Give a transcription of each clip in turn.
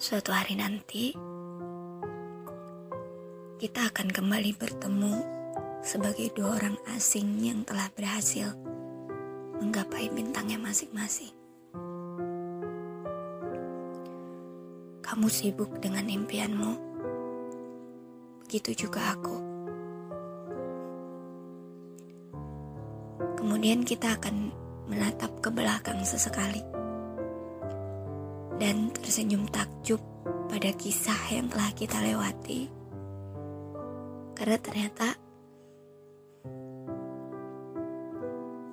Suatu hari nanti, kita akan kembali bertemu sebagai dua orang asing yang telah berhasil menggapai bintangnya masing-masing. Kamu sibuk dengan impianmu, begitu juga aku. Kemudian kita akan menatap ke belakang sesekali dan tersenyum takjub pada kisah yang telah kita lewati. Karena ternyata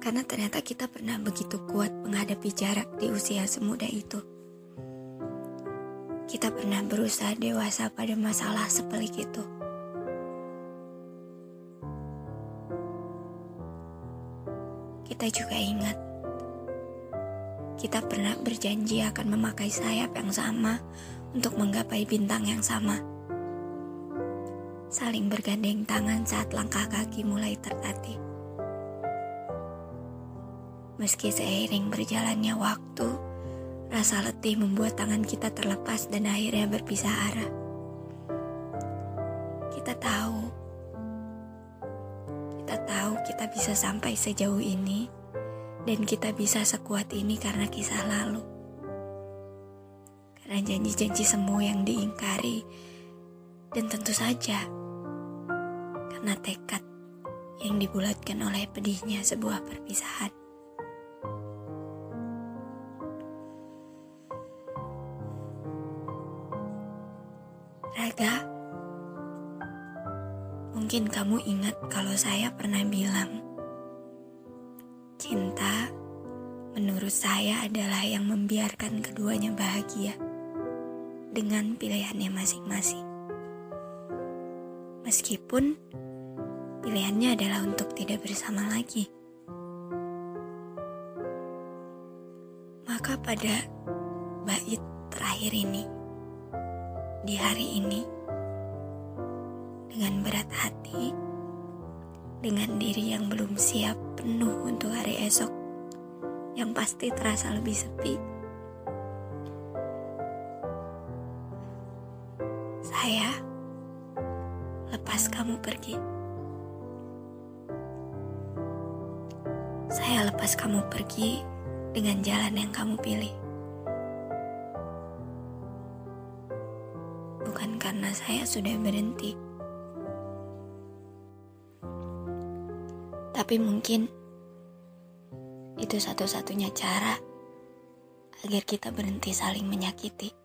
karena ternyata kita pernah begitu kuat menghadapi jarak di usia semuda itu. Kita pernah berusaha dewasa pada masalah sepelik itu. Kita juga ingat kita pernah berjanji akan memakai sayap yang sama untuk menggapai bintang yang sama. Saling bergandeng tangan saat langkah kaki mulai tertatih. Meski seiring berjalannya waktu, rasa letih membuat tangan kita terlepas dan akhirnya berpisah arah. Kita tahu, kita tahu kita bisa sampai sejauh ini dan kita bisa sekuat ini karena kisah lalu. Karena janji-janji semu yang diingkari. Dan tentu saja, karena tekad yang dibulatkan oleh pedihnya sebuah perpisahan. Raga, mungkin kamu ingat kalau saya pernah bilang Cinta, menurut saya, adalah yang membiarkan keduanya bahagia dengan pilihannya masing-masing. Meskipun pilihannya adalah untuk tidak bersama lagi. Maka pada bait terakhir ini, di hari ini, dengan berat hati, dengan diri yang belum siap penuh untuk hari esok yang pasti terasa lebih sepi. Saya lepas kamu pergi. Saya lepas kamu pergi dengan jalan yang kamu pilih. Bukan karena saya sudah berhenti Tapi mungkin itu satu-satunya cara agar kita berhenti saling menyakiti.